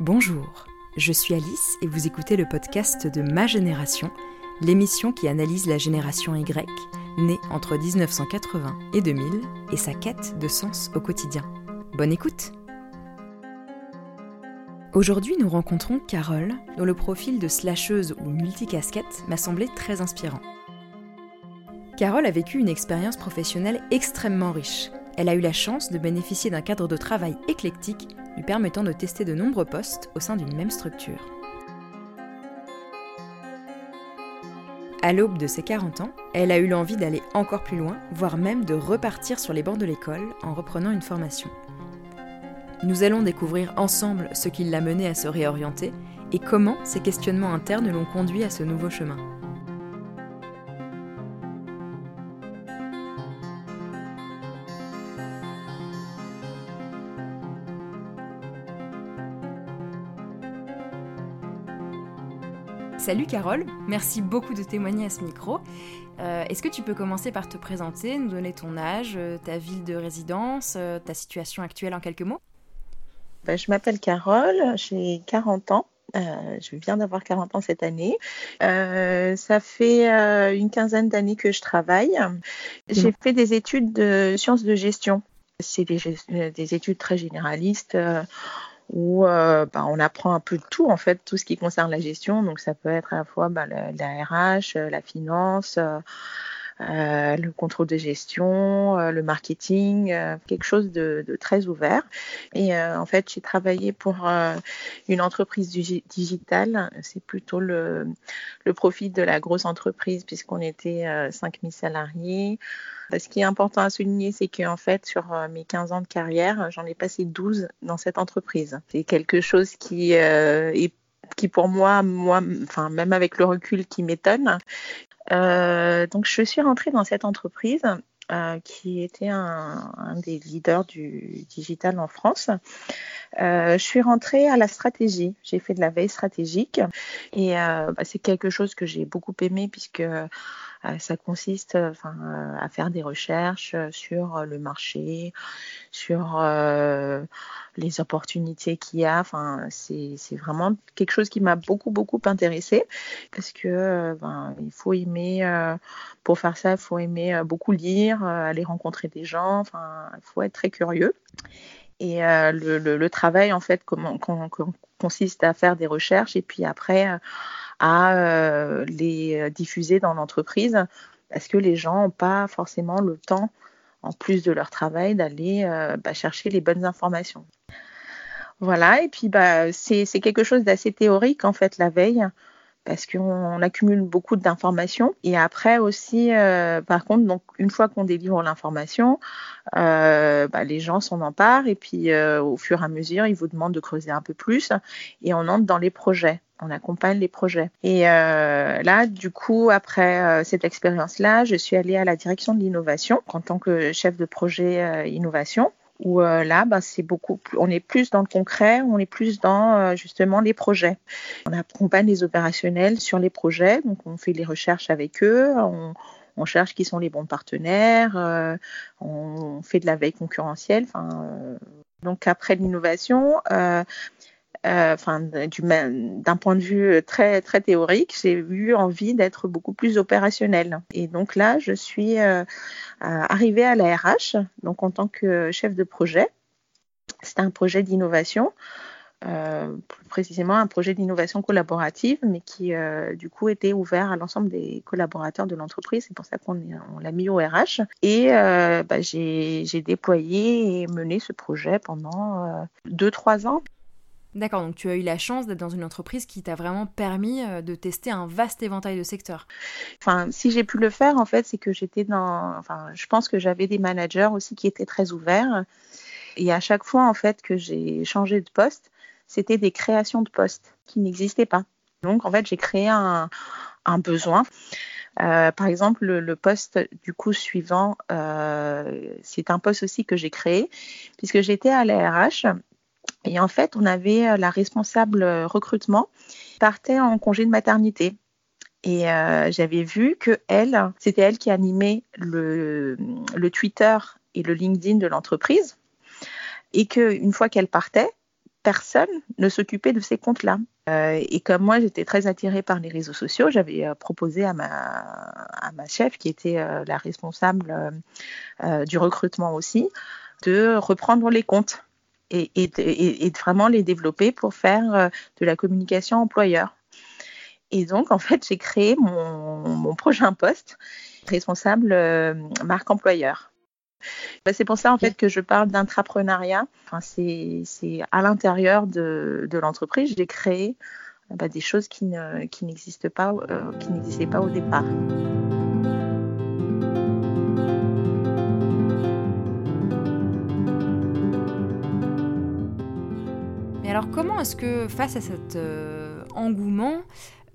Bonjour, je suis Alice et vous écoutez le podcast de Ma Génération, l'émission qui analyse la génération Y, née entre 1980 et 2000, et sa quête de sens au quotidien. Bonne écoute Aujourd'hui, nous rencontrons Carole, dont le profil de slasheuse ou multicasquette m'a semblé très inspirant. Carole a vécu une expérience professionnelle extrêmement riche. Elle a eu la chance de bénéficier d'un cadre de travail éclectique lui permettant de tester de nombreux postes au sein d'une même structure. À l'aube de ses 40 ans, elle a eu l'envie d'aller encore plus loin, voire même de repartir sur les bancs de l'école en reprenant une formation. Nous allons découvrir ensemble ce qui l'a mené à se réorienter et comment ces questionnements internes l'ont conduit à ce nouveau chemin. Salut Carole, merci beaucoup de témoigner à ce micro. Euh, est-ce que tu peux commencer par te présenter, nous donner ton âge, euh, ta ville de résidence, euh, ta situation actuelle en quelques mots? Ben, Je m'appelle Carole, j'ai 40 ans. je viens d'avoir 40 ans cette année. ça fait une quinzaine d'années que je travaille. J'ai fait des études de sciences de gestion. C'est des, des, études très généralistes où euh, bah, on apprend un peu de tout en fait, tout ce qui concerne la gestion. Donc ça peut être à la fois bah, la, RH, euh, la finance, euh, euh, le contrôle de gestion, euh, le marketing, quelque chose de, très ouvert. Et en fait, j'ai travaillé pour une entreprise digitale. C'est plutôt le, profit de la grosse entreprise puisqu'on était 5000 salariés. Ce qui est important à souligner, c'est qu'en fait, sur euh, mes 15 ans de carrière, j'en ai passé 12 dans cette entreprise. C'est quelque chose qui euh, qui pour moi, moi, enfin même avec le recul, qui m'étonne. Euh, donc je suis rentrée dans cette entreprise euh, qui était un, des leaders du digital en France. Euh, je suis rentrée à la stratégie. J'ai fait de la veille stratégique et euh, bah, c'est quelque chose que j'ai beaucoup aimé puisque ça consiste enfin, à faire des recherches sur le marché, sur les opportunités qu'il y a. Enfin, c'est vraiment quelque chose qui m'a beaucoup, beaucoup intéressée parce que ben, il faut aimer, pour faire ça, il faut aimer beaucoup lire, aller rencontrer des gens, enfin, il faut être très curieux. Et euh, le, travail, en fait, consiste à faire des recherches et puis après à euh, les diffuser dans l'entreprise parce que les gens n'ont pas forcément le temps, en plus de leur travail, d'aller euh, bah, chercher les bonnes informations. Voilà, et puis bah, c'est quelque chose d'assez théorique, en fait, la veille parce qu'on accumule beaucoup d'informations. Et après aussi, euh, par contre, donc une fois qu'on délivre l'information, euh, bah, les gens s'en emparent et puis euh, au fur et à mesure, ils vous demandent de creuser un peu plus et on entre dans les projets. On accompagne les projets. Et là, du coup, après cette expérience-là, je suis allée à la direction de l'innovation en tant que chef de projet innovation où euh, là, bah, c'est beaucoup on est plus dans le concret, on est plus dans euh, justement les projets. On accompagne les opérationnels sur les projets, donc on fait les recherches avec eux, on, on cherche qui sont les bons partenaires, euh, on fait de la veille concurrentielle. donc après l'innovation, euh, enfin, d'un point de vue très très théorique, j'ai eu envie d'être beaucoup plus opérationnelle. Et donc là, je suis euh, arrivée à la RH, donc en tant que chef de projet. C'était un projet d'innovation. Euh, plus précisément un projet d'innovation collaborative, mais qui euh, du coup était ouvert à l'ensemble des collaborateurs de l'entreprise. C'est pour ça qu'on on, l'a mis au RH. Et euh, bah, j'ai déployé et mené ce projet pendant 2-3 ans. D'accord, donc tu as eu la chance d'être dans une entreprise qui t'a vraiment permis euh, de tester un vaste éventail de secteurs. Enfin, si j'ai pu le faire, en fait, c'est que j'étais dans. Enfin, je pense que j'avais des managers aussi qui étaient très ouverts. Et à chaque fois, en fait, que j'ai changé de poste, c'était des créations de postes qui n'existaient pas. Donc, en fait, j'ai créé un, besoin. Euh, par exemple, le, poste du coup suivant, euh, c'est un poste aussi que j'ai créé, puisque j'étais à l'ARH et en fait, on avait euh, la responsable euh, recrutement partait en congé de maternité. Et euh, j'avais vu que elle, c'était elle qui animait le, Twitter et le LinkedIn de l'entreprise. Et qu'une fois qu'elle partait, personne ne s'occupait de ces comptes-là. Et comme moi, j'étais très attirée par les réseaux sociaux, j'avais proposé à ma, à ma chef, qui était la responsable du recrutement aussi, de reprendre les comptes et, et, vraiment les développer pour faire de la communication employeur. Et donc, en fait, j'ai créé mon, mon prochain poste, responsable marque employeur. Bah, c'est pour ça en fait que je parle d'intrapreneuriat. Enfin, c'est à l'intérieur de, de l'entreprise, j'ai créé bah, des choses qui n'existent pas, euh, qui n'existaient pas au départ. Mais alors comment est-ce que face à cet euh, engouement,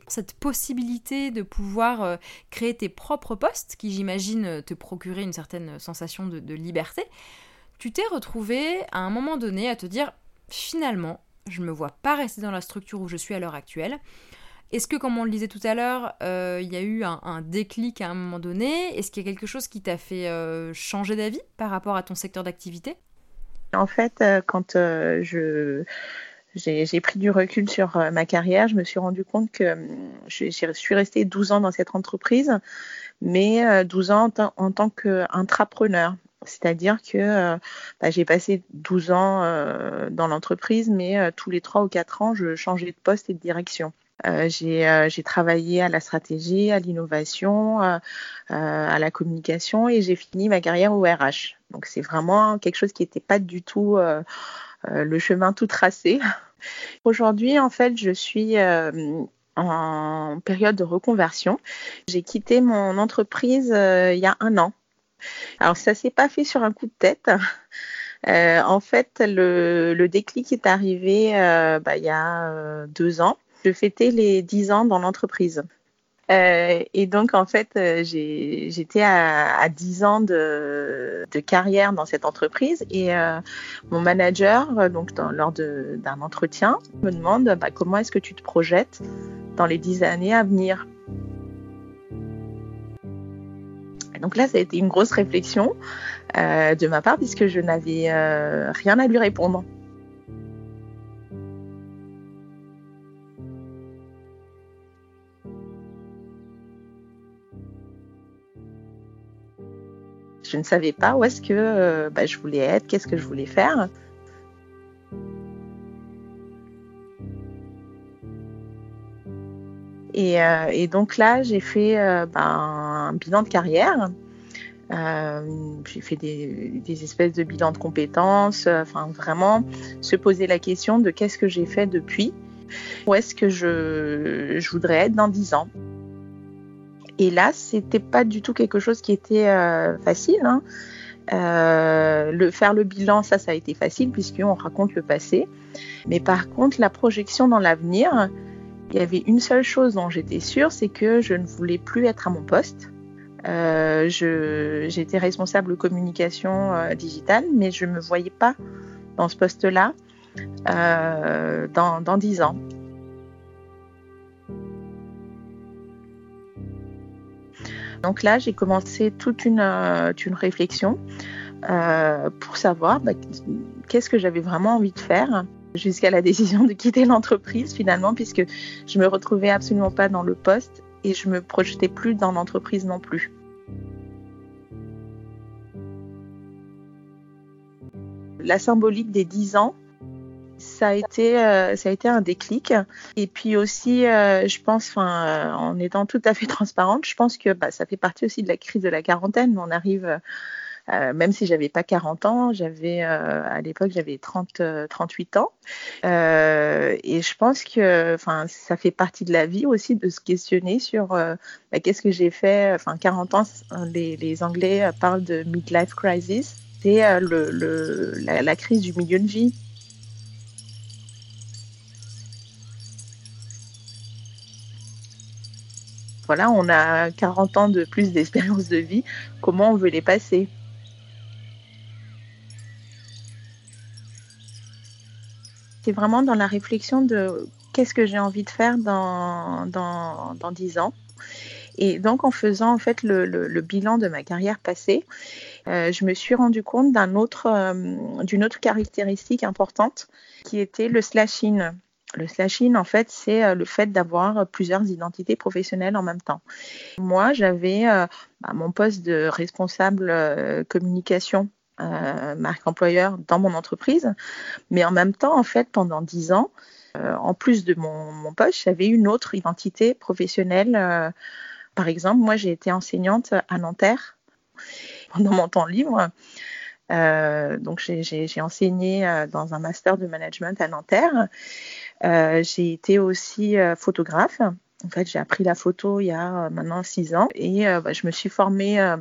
cette possibilité de pouvoir euh, créer tes propres postes, qui j'imagine te procurer une certaine sensation de, liberté, tu t'es retrouvé à un moment donné à te dire finalement, je ne me vois pas rester dans la structure où je suis à l'heure actuelle. Est-ce que, comme on le disait tout à l'heure, euh, il y a eu un, déclic à un moment donné? Est-ce qu'il y a quelque chose qui t'a fait changer d'avis par rapport à ton secteur d'activité? En fait, quand je j'ai pris du recul sur euh, ma carrière. Je me suis rendu compte que hum, je, suis restée 12 ans dans cette entreprise, mais 12 euh, ans en, tant qu'intrapreneur. C'est-à-dire que euh, bah, j'ai passé 12 ans dans l'entreprise, mais tous les 3 ou 4 ans, je changeais de poste et de direction. j'ai travaillé à la stratégie, à l'innovation, à la communication et j'ai fini ma carrière au RH. Donc c'est vraiment quelque chose qui n'était pas du tout euh, le chemin tout tracé. Aujourd'hui, en fait, je suis euh, en période de reconversion. J'ai quitté mon entreprise euh, il y a un an. Alors, ça s'est pas fait sur un coup de tête. en fait, le, déclic est arrivé bah, il y a deux ans. Je fêtais les dix ans dans l'entreprise. Euh, et donc, en fait, euh, j'étais à, à 10 ans de, carrière dans cette entreprise et euh, mon manager, donc lors d'un entretien, me demande bah, comment est-ce que tu te projettes dans les 10 années à venir? donc là, ça a été une grosse réflexion de ma part puisque je n'avais rien à lui répondre. Je ne savais pas où est-ce que euh, bah, je voulais être, qu'est-ce que je voulais faire. Et, euh, donc là, j'ai fait euh, ben, un bilan de carrière. j'ai fait des, espèces de bilans de compétences, enfin vraiment se poser la question de qu'est-ce que j'ai fait depuis, où est-ce que je, je voudrais être dans dix ans? Et là, c'était pas du tout quelque chose qui était euh, facile. Hein. Euh, faire le bilan, ça, ça a été facile puisqu'on raconte le passé. Mais par contre, la projection dans l'avenir, il y avait une seule chose dont j'étais sûre, c'est que je ne voulais plus être à mon poste. Euh, J'étais responsable communication digitale, mais je ne me voyais pas dans ce poste-là dans, dans 10 ans. Donc là, j'ai commencé toute une, euh, réflexion euh, pour savoir bah, qu'est-ce que j'avais vraiment envie de faire jusqu'à la décision de quitter l'entreprise finalement, puisque je me retrouvais absolument pas dans le poste et je me projetais plus dans l'entreprise non plus. La symbolique des 10 ans, ça a été euh, ça a été un déclic. Et puis aussi euh, je pense euh, en étant tout à fait transparente je pense que bah, ça fait partie aussi de la crise de la quarantaine. On arrive même si j'avais pas 40 ans, j'avais à l'époque j'avais 30 38 ans. Et je pense que ça fait partie de la vie aussi de se questionner sur bah, qu'est-ce que j'ai fait enfin 40 ans les, Anglais parlent de midlife crisis. C'est la, crise du milieu de vie voilà, on a 40 ans de plus d'expérience de vie, comment on veut les passer? C'est vraiment dans la réflexion de qu'est-ce que j'ai envie de faire dans, dans, dans 10 ans. Et donc en faisant en fait le, bilan de ma carrière passée je me suis rendu compte autre, d'une autre caractéristique importante qui était le slashing. Le slashing, en fait, c'est le fait d'avoir plusieurs identités professionnelles en même temps. Moi, j'avais bah, mon poste de responsable communication marque employeur dans mon entreprise, mais en même temps, en fait, pendant dix ans, en plus de mon, poste, j'avais une autre identité professionnelle par exemple, moi, j'ai été enseignante à Nanterre pendant mon temps libre. Euh, donc, j'ai enseigné euh, dans un master de management à Nanterre. Euh, j'ai été aussi photographe. En fait, j'ai appris la photo il y a maintenant six ans et bah, je me suis formée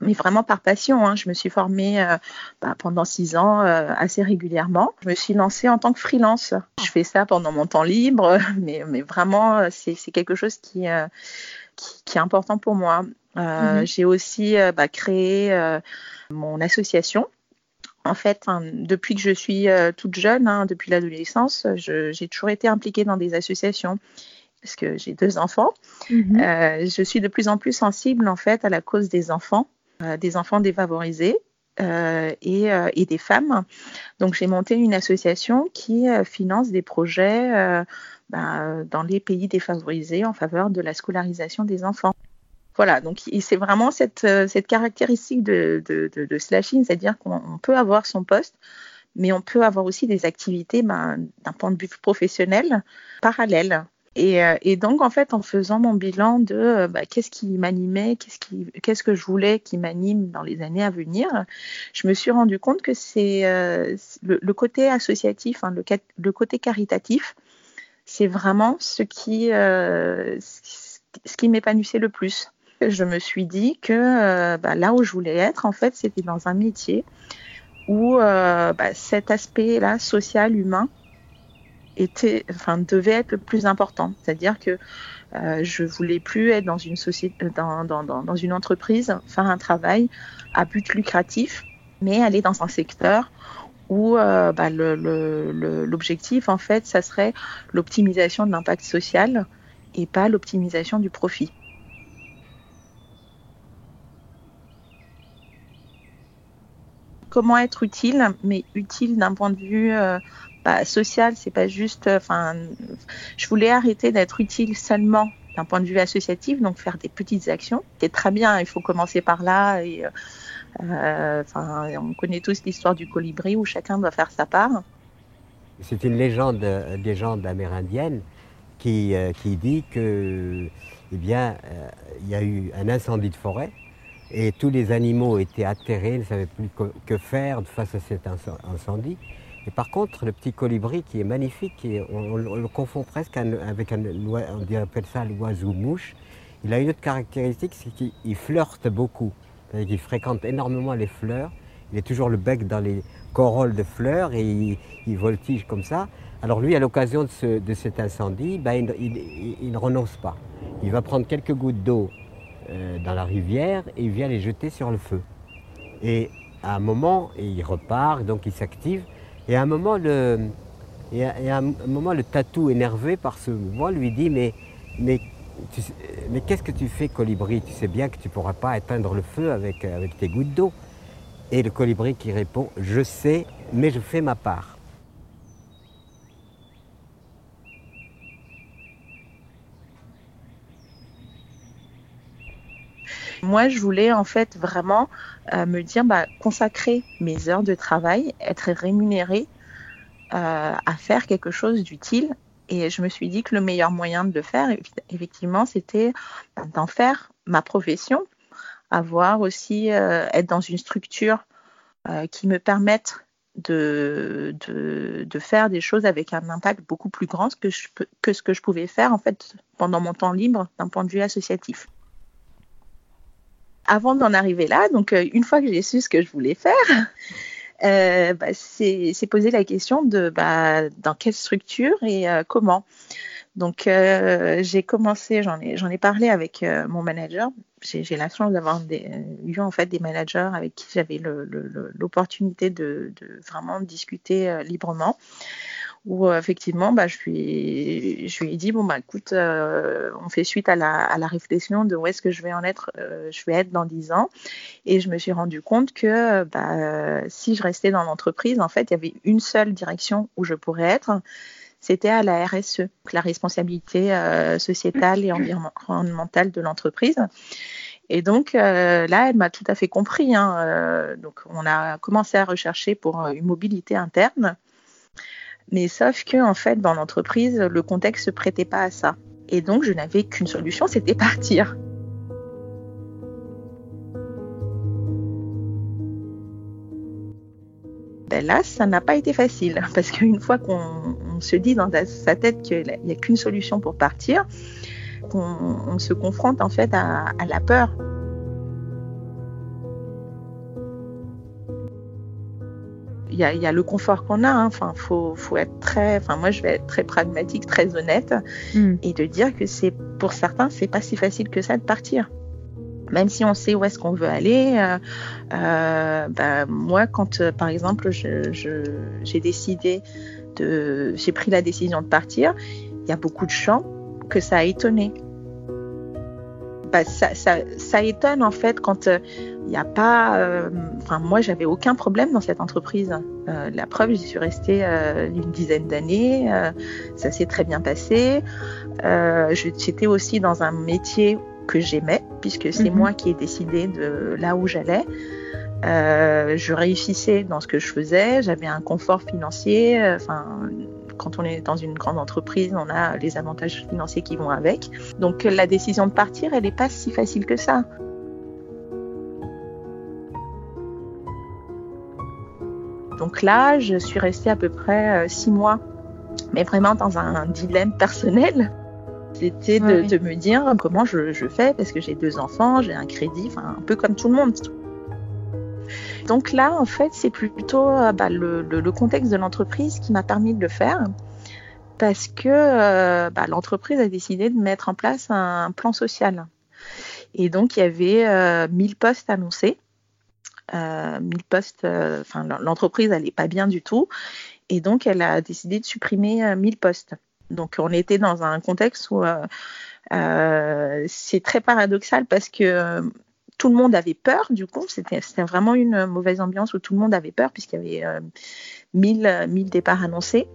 mais vraiment par passion. Hein. Je me suis formée bah, pendant six ans assez régulièrement. Je me suis lancée en tant que freelance. Je fais ça pendant mon temps libre, mais, mais vraiment, c'est quelque chose qui, qui, est important pour moi. Euh, mhm. J'ai aussi euh, bah, créé euh, mon association. En fait, depuis que je suis toute jeune, hein, depuis l'adolescence, j'ai toujours été impliquée dans des associations parce que j'ai deux enfants. Mhm. je suis de plus en plus sensible en fait à la cause des enfants, des enfants défavorisés. et, et, des femmes. Donc j'ai monté une association qui finance des projets bah, dans les pays défavorisés en faveur de la scolarisation des enfants. Voilà, donc c'est vraiment cette, euh, caractéristique de, slashing, c'est-à-dire qu'on peut avoir son poste, mais on peut avoir aussi des activités ben, d'un point de vue professionnel parallèles. Et, euh, et, donc, en fait, en faisant mon bilan de euh, bah, qu'est-ce qui m'animait, qu'est-ce, que je voulais qui m'anime dans les années à venir, je me suis rendu compte que c'est le, côté associatif, hein, le, côté caritatif, c'est vraiment ce qui m'épanouissait le plus. Je me suis dit que euh, bah, là où je voulais être, en fait, c'était dans un métier où euh, bah, cet aspect-là, social, humain, était, enfin, devait être le plus important. C'est-à-dire que je voulais plus être dans une société, dans, dans, dans, une entreprise, faire un travail à but lucratif, mais aller dans un secteur où euh, bah, l'objectif, en fait, ça serait l'optimisation de l'impact social et pas l'optimisation du profit. Comment être utile, mais utile d'un point de vue euh, bah, social, c'est pas juste. Enfin, je voulais arrêter d'être utile seulement d'un point de vue associatif, donc faire des petites actions. C'est très bien, il faut commencer par là et euh, euh, on connaît tous l'histoire du colibri où chacun doit faire sa part. C'est une légende, légende amérindienne qui, euh, qui dit que, eh bien, euh, il y a eu un incendie de forêt et tous les animaux étaient atterrés, ne savaient plus que faire face à cet incendie. Et par contre, le petit colibri qui est magnifique, on, le confond presque avec un, on appelle ça l'oiseau mouche. Il a une autre caractéristique, c'est qu'il flirte beaucoup. Il fréquente énormément les fleurs. Il est toujours le bec dans les corolles de fleurs et il, voltige comme ça. Alors lui, à l'occasion de, cet incendie, ben, il, ne renonce pas. Il va prendre quelques gouttes d'eau euh, dans la rivière et il vient les jeter sur le feu. Et à un moment, il repart, donc il s'active. Et à un moment, le, et à, tatou énervé par ce mouvement lui dit mais, mais mais qu'est-ce que tu fais, colibri? Tu sais bien que tu ne pourras pas éteindre le feu avec, euh, avec tes gouttes d'eau. Et le colibri qui répond, je sais, mais je fais ma part. Moi, je voulais en fait vraiment euh, me dire, bah, consacrer mes heures de travail, être rémunérée euh, à faire quelque chose d'utile et je me suis dit que le meilleur moyen de le faire, effectivement, c'était d'en faire ma profession, avoir aussi, euh, être dans une structure qui me permette de, de, faire des choses avec un impact beaucoup plus grand que, que ce que je pouvais faire en fait pendant mon temps libre d'un point de vue associatif. Avant d'en arriver là, donc euh, une fois que j'ai su ce que je voulais faire, euh, bah, c'est poser la question de bah, dans quelle structure et euh, comment. Donc j'ai commencé, j'en ai, parlé avec mon manager. J'ai la chance d'avoir eu en fait des managers avec qui j'avais l'opportunité de, vraiment discuter librement où effectivement, bah, je, lui, ai dit, bon, bah, écoute, on fait suite à la, réflexion de où est-ce que je vais en être, je vais être dans 10 ans. Et je me suis rendu compte que bah, si je restais dans l'entreprise, en fait, il y avait une seule direction où je pourrais être, c'était à la RSE, la responsabilité sociétale et environnementale de l'entreprise. Et donc euh, là, elle m'a tout à fait compris. Hein. Euh, donc on a commencé à rechercher pour euh, une mobilité interne, mais sauf que en fait dans l'entreprise, le contexte se prêtait pas à ça. Et donc je n'avais qu'une solution, c'était partir. Ben là, ça n'a pas été facile parce qu'une fois qu'on se dit dans sa tête qu'il n'y a qu'une solution pour partir, on, se confronte en fait à, la peur. Il y, a, le confort qu'on a. Hein. Enfin, faut, être très. Enfin, moi, je vais être très pragmatique, très honnête, hmm. et de dire que c'est pour certains, c'est pas si facile que ça de partir. Même si on sait où est-ce qu'on veut aller, euh, euh, bah, moi, quand, euh, par exemple, j'ai décidé de, j'ai pris la décision de partir, il y a beaucoup de gens que ça a étonné. Bah, ça, ça, étonne en fait quand il euh, n'y a pas. Euh, enfin, moi, j'avais aucun problème dans cette entreprise. Euh, la preuve, j'y suis restée une dizaine d'années. ça s'est très bien passé. J'étais aussi dans un métier que j'aimais, puisque c'est mhm. moi qui ai décidé de là où j'allais. je réussissais dans ce que je faisais, j'avais un confort financier, enfin quand on est dans une grande entreprise, on a les avantages financiers qui vont avec. Donc la décision de partir, elle n'est pas si facile que ça. Donc là, je suis restée à peu près euh, six mois, mais vraiment dans un dilemme personnel. C'était de, me dire comment je, fais parce que j'ai deux enfants, j'ai un crédit, enfin un peu comme tout le monde. Donc là, en fait, c'est plutôt euh, bah, le, contexte de l'entreprise qui m'a permis de le faire parce que euh, bah, l'entreprise a décidé de mettre en place un plan social. Et donc, il y avait 1000 euh, postes annoncés. 1000 postes, enfin, l'entreprise n'allait pas bien du tout. Et donc, elle a décidé de supprimer 1000 postes. Donc, on était dans un contexte où c'est très paradoxal parce que tout le monde avait peur, du coup, c'était vraiment une mauvaise ambiance où tout le monde avait peur puisqu'il y avait 1000, euh, 1000 départs annoncés.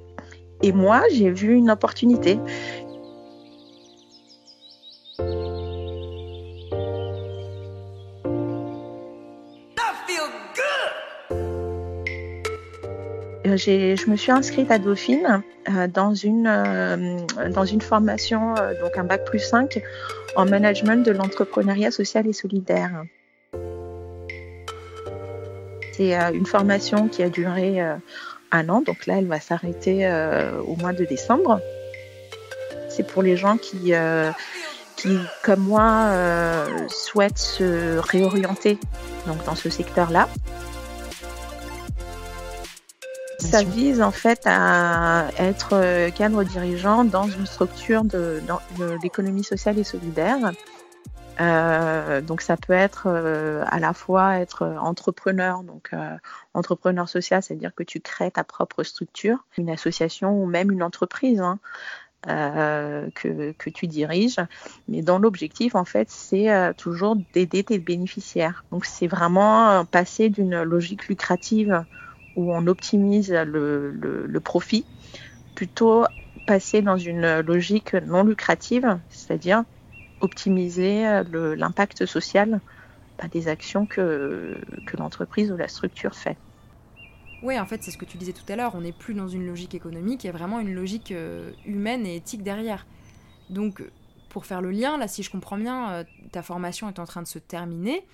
Et moi, j'ai vu une opportunité. Je me suis inscrite à Dauphine euh, dans, une, dans une formation, donc un bac plus 5 en management de l'entrepreneuriat social et solidaire. C'est euh, une formation qui a duré euh, un an, donc là elle va s'arrêter euh, au mois de décembre. C'est pour les gens qui, qui comme moi, souhaitent se réorienter donc, dans ce secteur-là. Ça vise en fait à être euh, cadre dirigeant dans une structure de, l'économie sociale et solidaire. Euh, donc ça peut être euh, à la fois être entrepreneur, donc entrepreneur social, c'est-à-dire que tu crées ta propre structure, une association ou même une entreprise hein, que, que, tu diriges. Mais dans l'objectif, en fait, c'est toujours d'aider tes bénéficiaires. Donc c'est vraiment passer d'une logique lucrative où on optimise le, profit, plutôt passer dans une logique non lucrative, c'est-à-dire optimiser l'impact social bah, des actions que, l'entreprise ou la structure fait. Oui, en fait, c'est ce que tu disais tout à l'heure, on n'est plus dans une logique économique, il y a vraiment une logique euh, humaine et éthique derrière. Donc, pour faire le lien, là, si je comprends bien, euh, ta formation est en train de se terminer.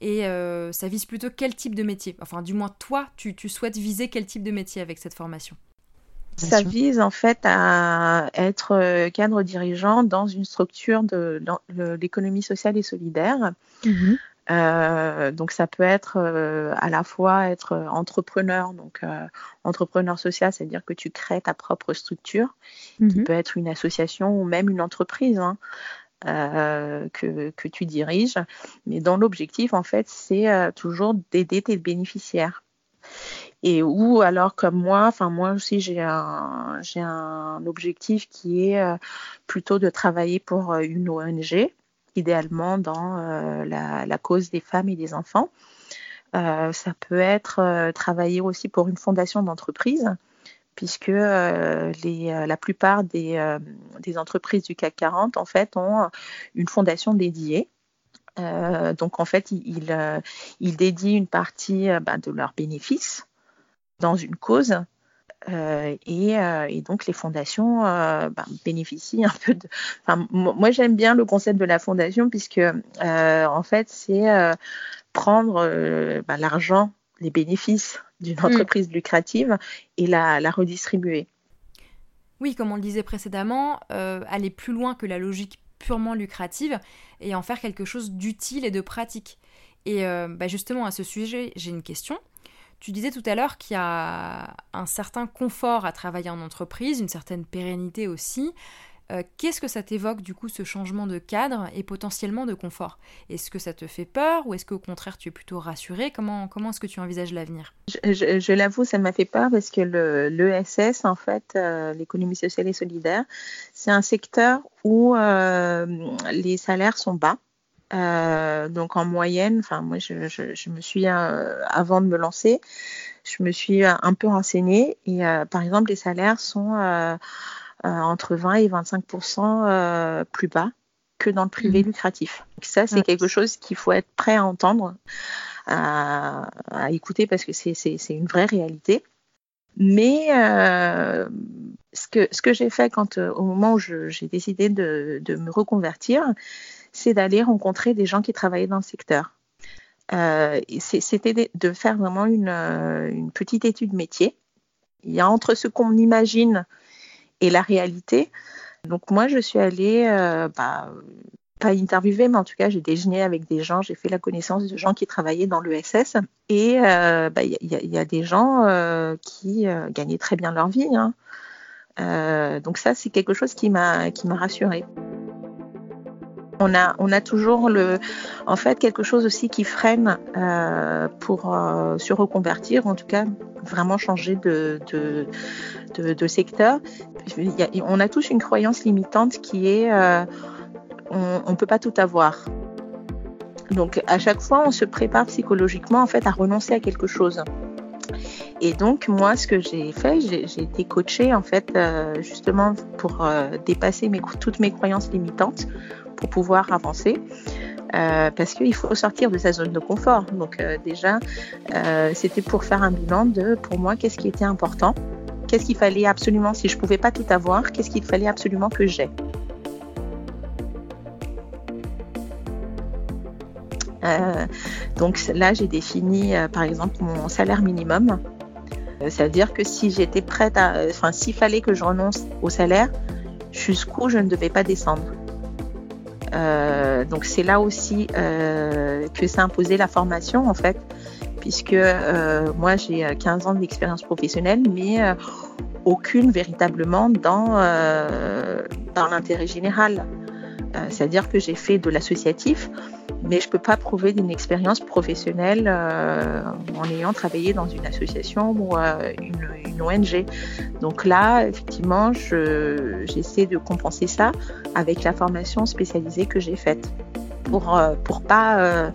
Et euh, ça vise plutôt quel type de métier? Enfin, du moins, toi, tu, souhaites viser quel type de métier avec cette formation? Ça vise en fait à être euh, cadre dirigeant dans une structure de, l'économie sociale et solidaire. Mhm. Euh, donc ça peut être à la fois être entrepreneur, donc entrepreneur social, c'est-à-dire que tu crées ta propre structure, qui mhm. peut être une association ou même une entreprise. Hein. Euh, que, tu diriges. Mais dans l'objectif, en fait, c'est euh, toujours d'aider tes bénéficiaires. Et ou alors comme moi, enfin moi aussi j'ai un j'ai un objectif qui est plutôt de travailler pour une ONG, idéalement dans la, cause des femmes et des enfants. ça peut être travailler aussi pour une fondation d'entreprise puisque euh, euh, la plupart des, euh, des, entreprises du CAC 40 en fait ont une fondation dédiée. donc en fait, ils, dédient une partie bah, de leurs bénéfices dans une cause. Et, donc les fondations bah, bénéficient un peu de. Enfin, moi j'aime bien le concept de la fondation puisque en fait c'est prendre bah, l'argent, les bénéfices d'une mm. entreprise lucrative et la, redistribuer. Oui, comme on le disait précédemment, euh, aller plus loin que la logique purement lucrative et en faire quelque chose d'utile et de pratique. Et euh, bah, justement, à ce sujet, j'ai une question. Tu disais tout à l'heure qu'il y a un certain confort à travailler en entreprise, une certaine pérennité aussi. Euh, qu'est-ce que ça t'évoque du coup ce changement de cadre et potentiellement de confort? Est-ce que ça te fait peur ou est-ce qu'au contraire tu es plutôt rassuré? Comment, comment est-ce que tu envisages l'avenir? Je, l'avoue, ça m'a fait peur parce que l'ESS, en fait, euh, l'économie sociale et solidaire, c'est un secteur où euh, les salaires sont bas. donc en moyenne, enfin moi je, me suis avant de me lancer, je me suis un peu renseignée et par exemple les salaires sont entre 20 et 25% euh, plus bas que dans le privé mmh. lucratif. ça, c'est quelque chose qu'il faut être prêt à entendre, à, écouter parce que c'est une vraie réalité. Mais euh, ce que, ce que j'ai fait quand, au moment où j'ai décidé de, de, me reconvertir, c'est d'aller rencontrer des gens qui travaillaient dans le secteur. Euh, C'était de faire vraiment une, une, petite étude métier. Il y a entre ce qu'on imagine et la réalité. Donc moi, je suis allée, euh, bah, pas interviewer, mais en tout cas, j'ai déjeuné avec des gens, j'ai fait la connaissance de gens qui travaillaient dans l'ESS. Et il euh, bah, y, y, a des gens euh, qui gagnaient très bien leur vie. Hein. donc ça, c'est quelque chose qui m'a rassurée. On a, toujours en fait quelque chose aussi qui freine pour se reconvertir, en tout cas vraiment changer de, secteur on a tous une croyance limitante qui est euh, on ne peut pas tout avoir. Donc à chaque fois, on se prépare psychologiquement en fait à renoncer à quelque chose. Et donc moi, ce que j'ai fait, j'ai été coachée en fait euh, justement pour euh, dépasser toutes mes croyances limitantes pour pouvoir avancer. parce qu'il faut sortir de sa zone de confort. Donc déjà, c'était pour faire un bilan de, pour moi, qu'est-ce qui était important Qu'est-ce qu'il fallait absolument, si je ne pouvais pas tout avoir, qu'est-ce qu'il fallait absolument que j'ai euh, donc là, j'ai défini, euh, par exemple, mon salaire minimum. Euh, c'est-à-dire que si j'étais prête à, enfin, s'il fallait que je renonce au salaire, jusqu'où je ne devais pas descendre. Donc c'est là aussi que s'est imposé la formation, en fait puisque euh, moi j'ai 15 euh, ans d'expérience professionnelle, mais euh, aucune véritablement dans, dans l'intérêt général. C'est-à-dire que j'ai fait de l'associatif, mais je ne peux pas prouver d'une expérience professionnelle en ayant travaillé dans une association ou une, une, ONG. Donc là, effectivement, j'essaie de compenser ça avec la formation spécialisée que j'ai faite pour pour pas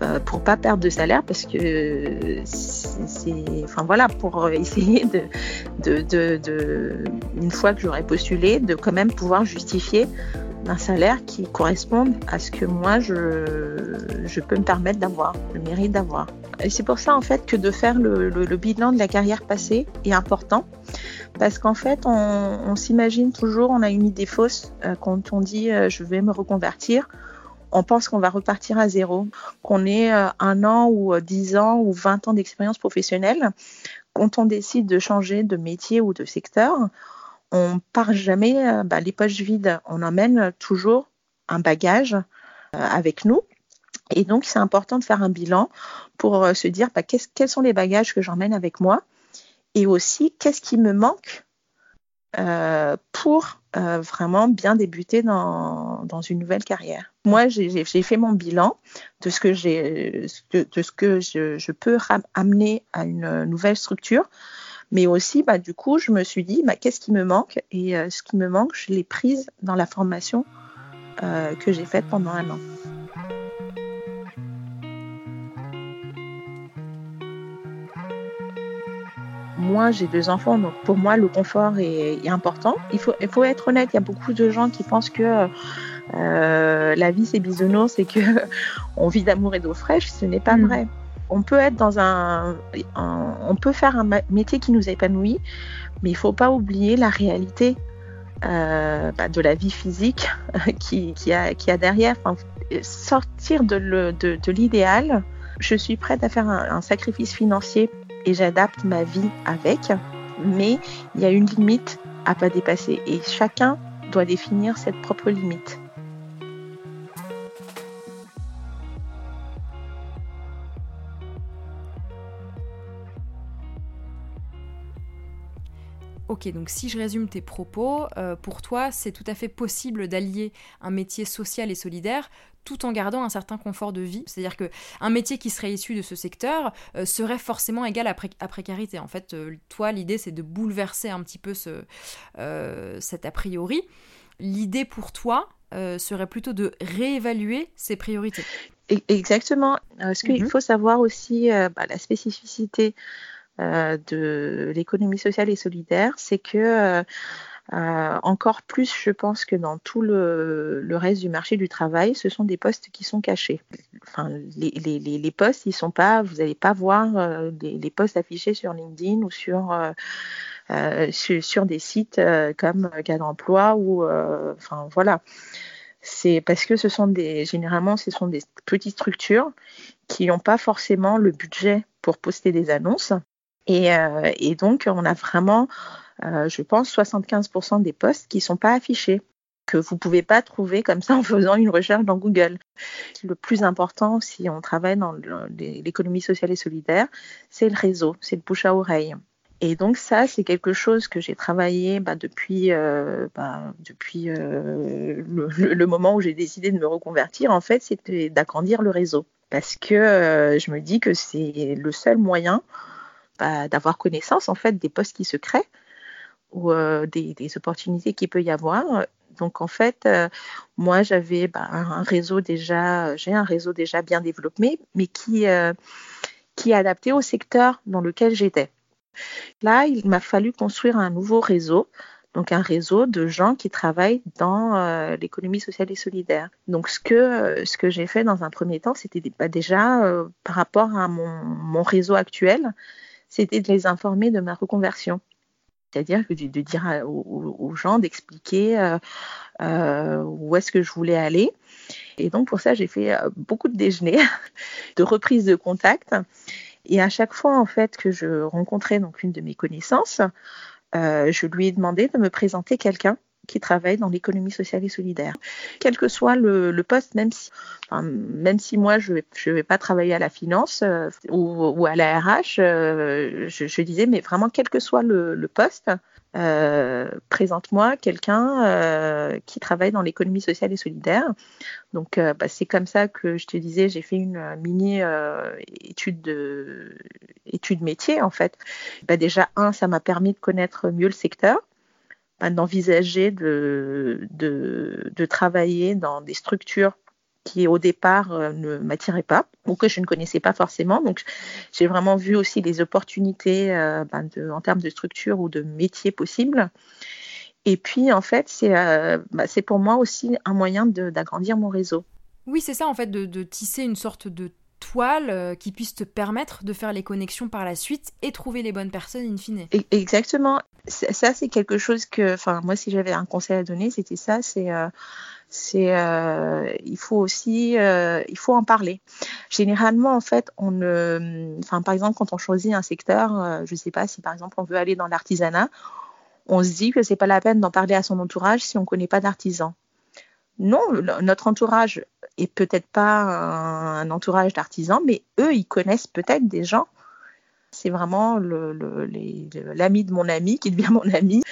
euh, pas perdre de salaire parce que c'est enfin voilà pour essayer de, de, de, une fois que j'aurai postulé de quand même pouvoir justifier un salaire qui corresponde à ce que moi je, je peux me permettre d'avoir, le mérite d'avoir. Et c'est pour ça en fait que de faire le, le, bilan de la carrière passée est important parce qu'en fait on, s'imagine toujours, on a une idée fausse euh, quand on dit euh, je vais me reconvertir on pense qu'on va repartir à zéro, qu'on ait euh, un an ou dix ans ou vingt ans d'expérience professionnelle. Quand on décide de changer de métier ou de secteur, on part jamais euh, bah, les poches vides. On emmène toujours un bagage avec nous. Et donc, c'est important de faire un bilan pour se dire bah, quels sont les bagages que j'emmène avec moi et aussi qu'est-ce qui me manque pour vraiment bien débuter dans, une nouvelle carrière. Moi, j'ai fait mon bilan de ce que, je peux amener à une nouvelle structure. Mais aussi, bah, du coup, je me suis dit, bah, qu'est-ce qui me manque Et ce qui me manque, je l'ai prise dans la formation que j'ai faite pendant un an. moi, j'ai deux enfants, donc pour moi, le confort est, important. Il faut, il faut être honnête, il y a beaucoup de gens qui pensent que euh, la vie, c'est bisounours et que on vit d'amour et d'eau fraîche. Ce n'est pas mm. vrai. On peut un, faire un métier qui nous épanouit, mais il faut pas oublier la réalité euh, bah, de la vie physique qui, qui, a, derrière. sortir de l'idéal, je suis prête à faire un sacrifice financier et j'adapte ma vie avec, mais il y a une limite à pas dépasser et chacun doit définir cette propre limite. Ok, donc si je résume tes propos, euh, pour toi, c'est tout à fait possible d'allier un métier social et solidaire tout en gardant un certain confort de vie. C'est-à-dire que un métier qui serait issu de ce secteur euh, serait forcément égal à, précarité. En fait, euh, toi, l'idée, c'est de bouleverser un petit peu ce, cet a priori. L'idée pour toi serait plutôt de réévaluer ses priorités. E-, exactement. Ce qu'il mhm. faut savoir aussi, bah, la spécificité de l'économie sociale et solidaire, c'est que euh, euh, encore plus, je pense que dans tout le, reste du marché du travail, ce sont des postes qui sont cachés. Les postes, ils sont pas, vous n'allez pas voir les, postes affichés sur LinkedIn ou sur sur, des sites comme Cadre Emploi ou enfin voilà. C'est parce que ce sont des généralement ce sont des petites structures qui n'ont pas forcément le budget pour poster des annonces euh, et, donc, on a vraiment, euh, je pense, 75% des postes qui ne sont pas affichés que vous ne pouvez pas trouver comme ça en faisant une recherche dans Google. Le plus important, si on travaille dans l'économie sociale et solidaire, c'est le réseau, c'est le bouche à oreille. Et donc ça, c'est quelque chose que j'ai travaillé bah, depuis, euh, bah, le, moment où j'ai décidé de me reconvertir. En fait, c'était d'agrandir le réseau. Parce que je me dis que c'est le seul moyen d'avoir connaissance en fait des postes qui se créent ou euh, des, opportunités qu'il peut y avoir. Donc en fait, euh, moi j'avais bah, un réseau déjà, j'ai un réseau déjà bien développé, mais qui euh, qui est adapté au secteur dans lequel j'étais. Là, il m'a fallu construire un nouveau réseau donc un réseau de gens qui travaillent dans l'économie sociale et solidaire. Donc ce que, ce que j'ai fait dans un premier temps, c'était bah, déjà par rapport à mon, mon réseau actuel, c'était de les informer de ma reconversion. C'est-à-dire de, dire aux, gens, d'expliquer euh, euh, où est-ce que je voulais aller. Et donc pour ça, j'ai fait euh, beaucoup de déjeuners, de reprises de contact. Et à chaque fois, en fait, que je rencontrais donc une de mes connaissances, je lui ai demandé de me présenter quelqu'un qui travaille dans l'économie sociale et solidaire. Quel que soit le, poste, même si, même si moi je ne vais, pas travailler à la finance euh, ou, à la RH, euh, je, disais, mais vraiment quel que soit le, poste, euh, présente-moi quelqu'un qui travaille dans l'économie sociale et solidaire. Donc bah, c'est comme ça que je te disais, j'ai fait une mini étude de étude métier en fait. Bah, déjà un, ça m'a permis de connaître mieux le secteur d'envisager de, de, travailler dans des structures qui au départ euh, ne m'attiraient pas ou que je ne connaissais pas forcément. Donc j'ai vraiment vu aussi les opportunités euh, ben, en termes de structure ou de métier possibles. Et puis en fait, c'est euh, bah, pour moi aussi un moyen d'agrandir mon réseau. Oui, c'est ça en fait, de tisser une sorte de toile euh, qui puisse te permettre de faire les connexions par la suite et trouver les bonnes personnes in fine. Exactement. Ça, c'est quelque chose que, enfin, moi, si j'avais un conseil à donner, c'était ça, c'est euh, euh, il faut aussi il faut en parler. Généralement en fait on ne enfin par exemple quand on choisit un secteur, je sais pas si par exemple on veut aller dans l'artisanat, on se dit que c'est pas la peine d'en parler à son entourage si on connaît pas d'artisan. Non, notre entourage est peut-être pas un, entourage d'artisans, mais eux, ils connaissent peut-être des gens. C'est vraiment l'ami de mon ami qui devient mon ami.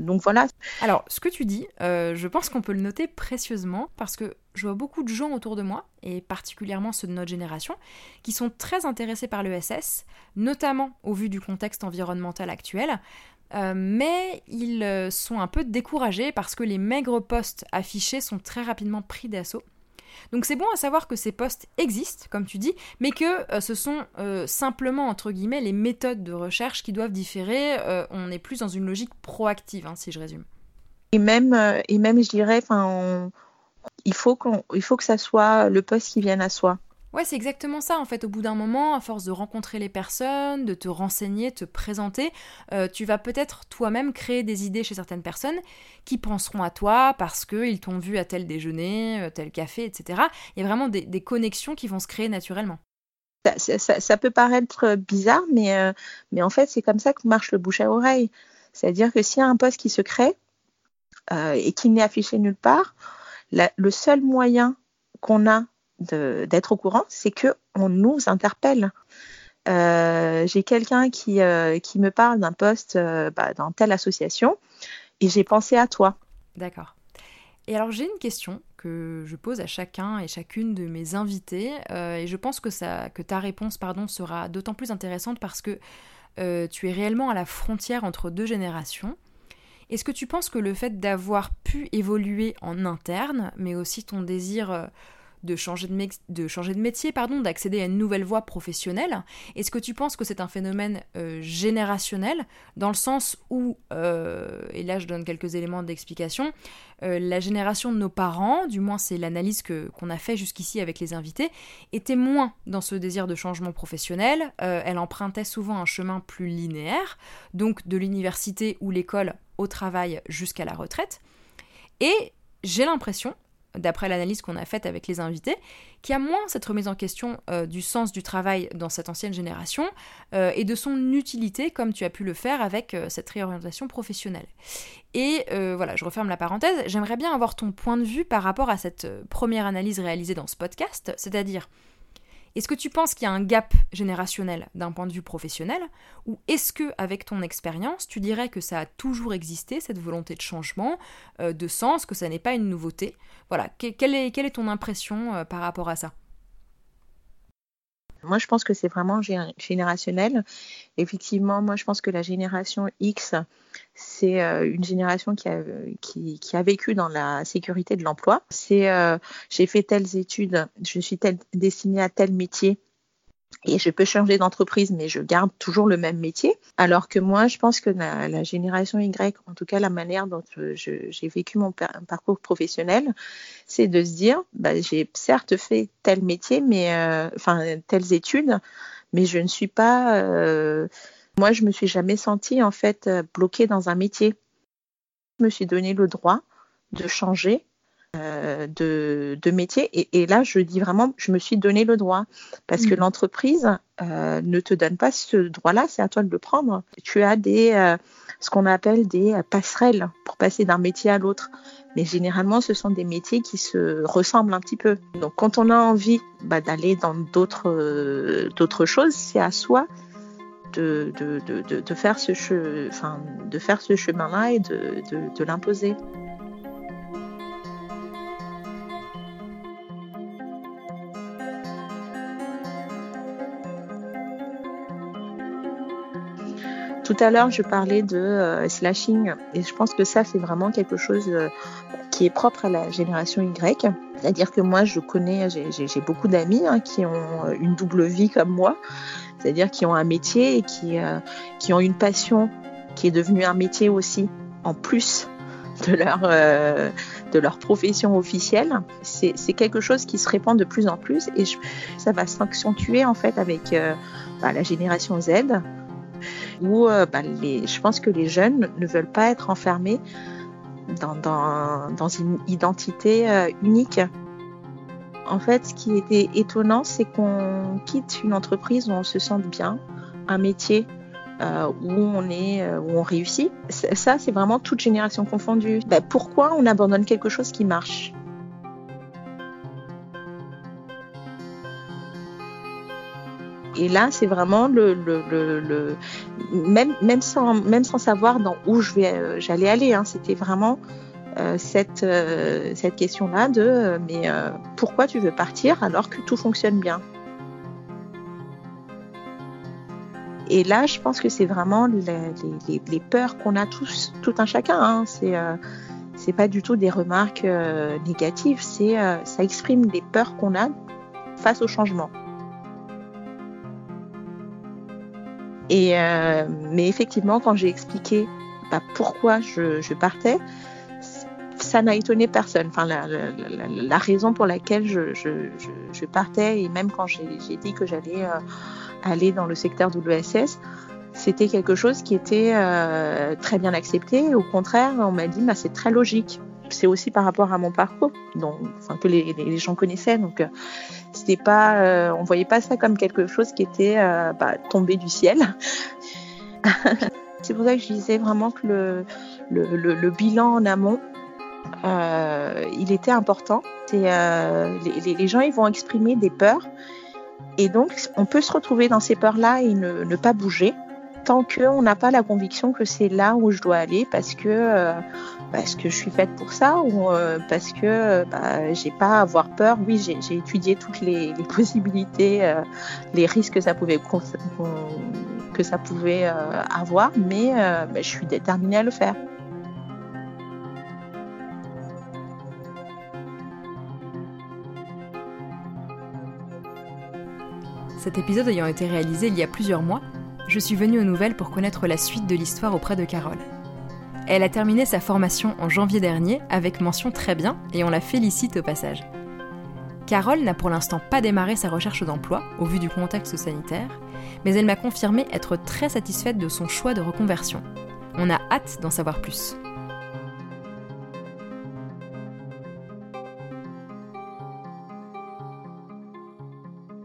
donc voilà. Alors, ce que tu dis, je pense qu'on peut le noter précieusement parce que je vois beaucoup de gens autour de moi, et particulièrement ceux de notre génération, qui sont très intéressés par l'ESS, notamment au vu du contexte environnemental actuel, euh, mais ils euh, sont un peu découragés parce que les maigres postes affichés sont très rapidement pris d'assaut. Donc c'est bon à savoir que ces postes existent, comme tu dis, mais que euh, ce sont simplement, entre guillemets, les méthodes de recherche qui doivent différer. on est plus dans une logique proactive, hein, si je résume. Et même, et même je dirais, il, faut il faut que ça soit le poste qui vienne à soi. Ouais, c'est exactement ça. En fait, au bout d'un moment, à force de rencontrer les personnes, de te renseigner, te présenter, euh, tu vas peut-être toi-même créer des idées chez certaines personnes qui penseront à toi parce qu'ils t'ont vu à tel déjeuner, euh, tel café, etc. Il y a vraiment des, connexions qui vont se créer naturellement. Ça, peut paraître bizarre, mais, euh, mais en fait, c'est comme ça que marche le bouche à oreille. C'est-à-dire que s'il y a un poste qui se crée et qui n'est affiché nulle part, le seul moyen qu'on a d'être au courant, c'est que on nous interpelle. Euh, j'ai quelqu'un qui, euh, qui me parle d'un poste euh, bah, dans telle association et j'ai pensé à toi. D'accord. Et alors j'ai une question que je pose à chacun et chacune de mes invités et je pense que, ça, que ta réponse pardon, sera d'autant plus intéressante parce que tu es réellement à la frontière entre deux générations. Est-ce que tu penses que le fait d'avoir pu évoluer en interne, mais aussi ton désir de changer de, de, changer de métier, pardon, d'accéder à une nouvelle voie professionnelle. Est-ce que tu penses que c'est un phénomène euh, générationnel, dans le sens où, euh, et là je donne quelques éléments d'explication, euh, la génération de nos parents, du moins c'est l'analyse qu'on a fait jusqu'ici avec les invités, était moins dans ce désir de changement professionnel, elle empruntait souvent un chemin plus linéaire, donc de l'université ou l'école au travail jusqu'à la retraite. Et j'ai l'impression, d'après l'analyse qu'on a faite avec les invités, qui a moins cette remise en question euh, du sens du travail dans cette ancienne génération euh, et de son utilité comme tu as pu le faire avec euh, cette réorientation professionnelle. Et voilà, je referme la parenthèse, j'aimerais bien avoir ton point de vue par rapport à cette première analyse réalisée dans ce podcast, c'est-à-dire est-ce que tu penses qu'il y a un gap générationnel d'un point de vue professionnel Ou est-ce que, avec ton expérience, tu dirais que ça a toujours existé, cette volonté de changement, euh, de sens, que ça n'est pas une nouveauté? Voilà, quelle est, ton impression euh, par rapport à ça? Moi, je pense que c'est vraiment générationnel. Effectivement, moi, je pense que la génération X, c'est euh, une génération qui a, vécu dans la sécurité de l'emploi. C'est euh, j'ai fait telles études, je suis destinée à tel métier et je peux changer d'entreprise, mais je garde toujours le même métier. Alors que moi, je pense que la, génération Y, en tout cas la manière dont j'ai vécu mon parcours professionnel, c'est de se dire, bah, j'ai certes fait tel métier, mais euh, enfin telles études, mais je ne suis pas. Euh, moi, je me suis jamais sentie en fait bloquée dans un métier. Je me suis donné le droit de changer euh, de, de, métier. Et, là, je dis vraiment, je me suis donné le droit. Parce que mm. l'entreprise euh, ne te donne pas ce droit-là, c'est à toi de le prendre. Tu as des, euh, ce qu'on appelle des passerelles pour passer d'un métier à l'autre. Mais généralement, ce sont des métiers qui se ressemblent un petit peu. Donc, quand on a envie bah, d'aller dans d'autres d'autres choses, c'est à soi de, de, de, de, faire ce, enfin, de faire ce chemin-là et de, de l'imposer. Tout à l'heure, je parlais de euh, slashing et je pense que ça, c'est vraiment quelque chose euh, qui est propre à la génération Y. C'est-à-dire que moi, je connais, j'ai beaucoup d'amis hein, qui ont euh, une double vie comme moi, c'est-à-dire qui ont un métier et qui, qui ont une passion qui est devenue un métier aussi, en plus de leur, de leur profession officielle. C'est quelque chose qui se répand de plus en plus et ça va s'accentuer en fait avec bah, la génération Z où euh, bah, je pense que les jeunes ne veulent pas être enfermés dans, une identité euh, unique. En fait, ce qui était étonnant, c'est qu'on quitte une entreprise où on se sente bien, un métier euh, où on est, où on réussit. Ça, c'est vraiment toute génération confondue. Bah, pourquoi on abandonne quelque chose qui marche? Et là, c'est vraiment le, le, même, même, sans, même sans savoir dans où je vais, j'allais aller. Hein, C'était vraiment cette, cette question-là de mais pourquoi tu veux partir alors que tout fonctionne bien? Et là, je pense que c'est vraiment les, les, peurs qu'on a tous, tout un chacun. Hein. C'est c'est pas du tout des remarques euh, négatives, c'est euh, ça exprime des peurs qu'on a face au changement. Euh, mais effectivement, quand j'ai expliqué bah, pourquoi je, partais, ça n'a étonné personne. Enfin, la, raison pour laquelle je, partais et même quand j'ai dit que j'allais aller dans le secteur de l'ESS, c'était quelque chose qui était euh, très bien accepté. Au contraire, on m'a dit, bah, c'est très logique. C'est aussi par rapport à mon parcours, donc, que les, les, gens connaissaient. Donc, euh, c'était pas, euh, on voyait pas ça comme quelque chose qui était euh, bah, tombé du ciel. c'est pour ça que je disais vraiment que le, le, bilan en amont, il était important. Les, les, gens, ils vont exprimer des peurs. Et donc, on peut se retrouver dans ces peurs-là et ne pas bouger tant qu'on n'a pas la conviction que c'est là où je dois aller parce que euh, parce que je suis faite pour ça ou euh, parce que bah, j'ai pas à avoir peur. Oui, j'ai étudié toutes les, possibilités, euh, les risques que ça pouvait que ça pouvait euh, avoir, mais bah, je suis déterminée à le faire. Cet épisode ayant été réalisé il y a plusieurs mois, je suis venue aux nouvelles pour connaître la suite de l'histoire auprès de Carole. Elle a terminé sa formation en janvier dernier avec mention très bien et on la félicite au passage. Carole n'a pour l'instant pas démarré sa recherche d'emploi au vu du contexte sanitaire, mais elle m'a confirmé être très satisfaite de son choix de reconversion. On a hâte d'en savoir plus.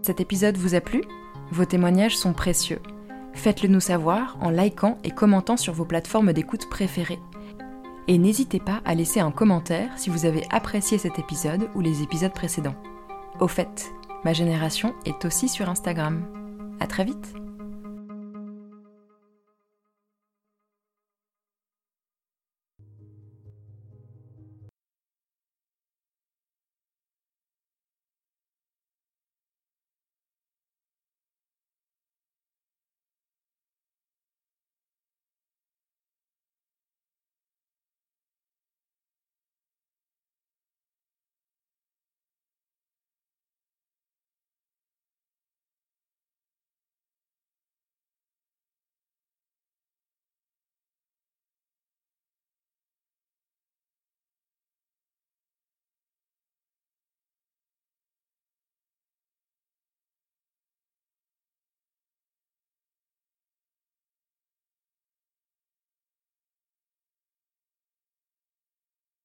Cet épisode vous a plu? Vos témoignages sont précieux. Faites-le nous savoir en likant et commentant sur vos plateformes d'écoute préférées. Et n'hésitez pas à laisser un commentaire si vous avez apprécié cet épisode ou les épisodes précédents. Au fait, ma génération est aussi sur Instagram. À très vite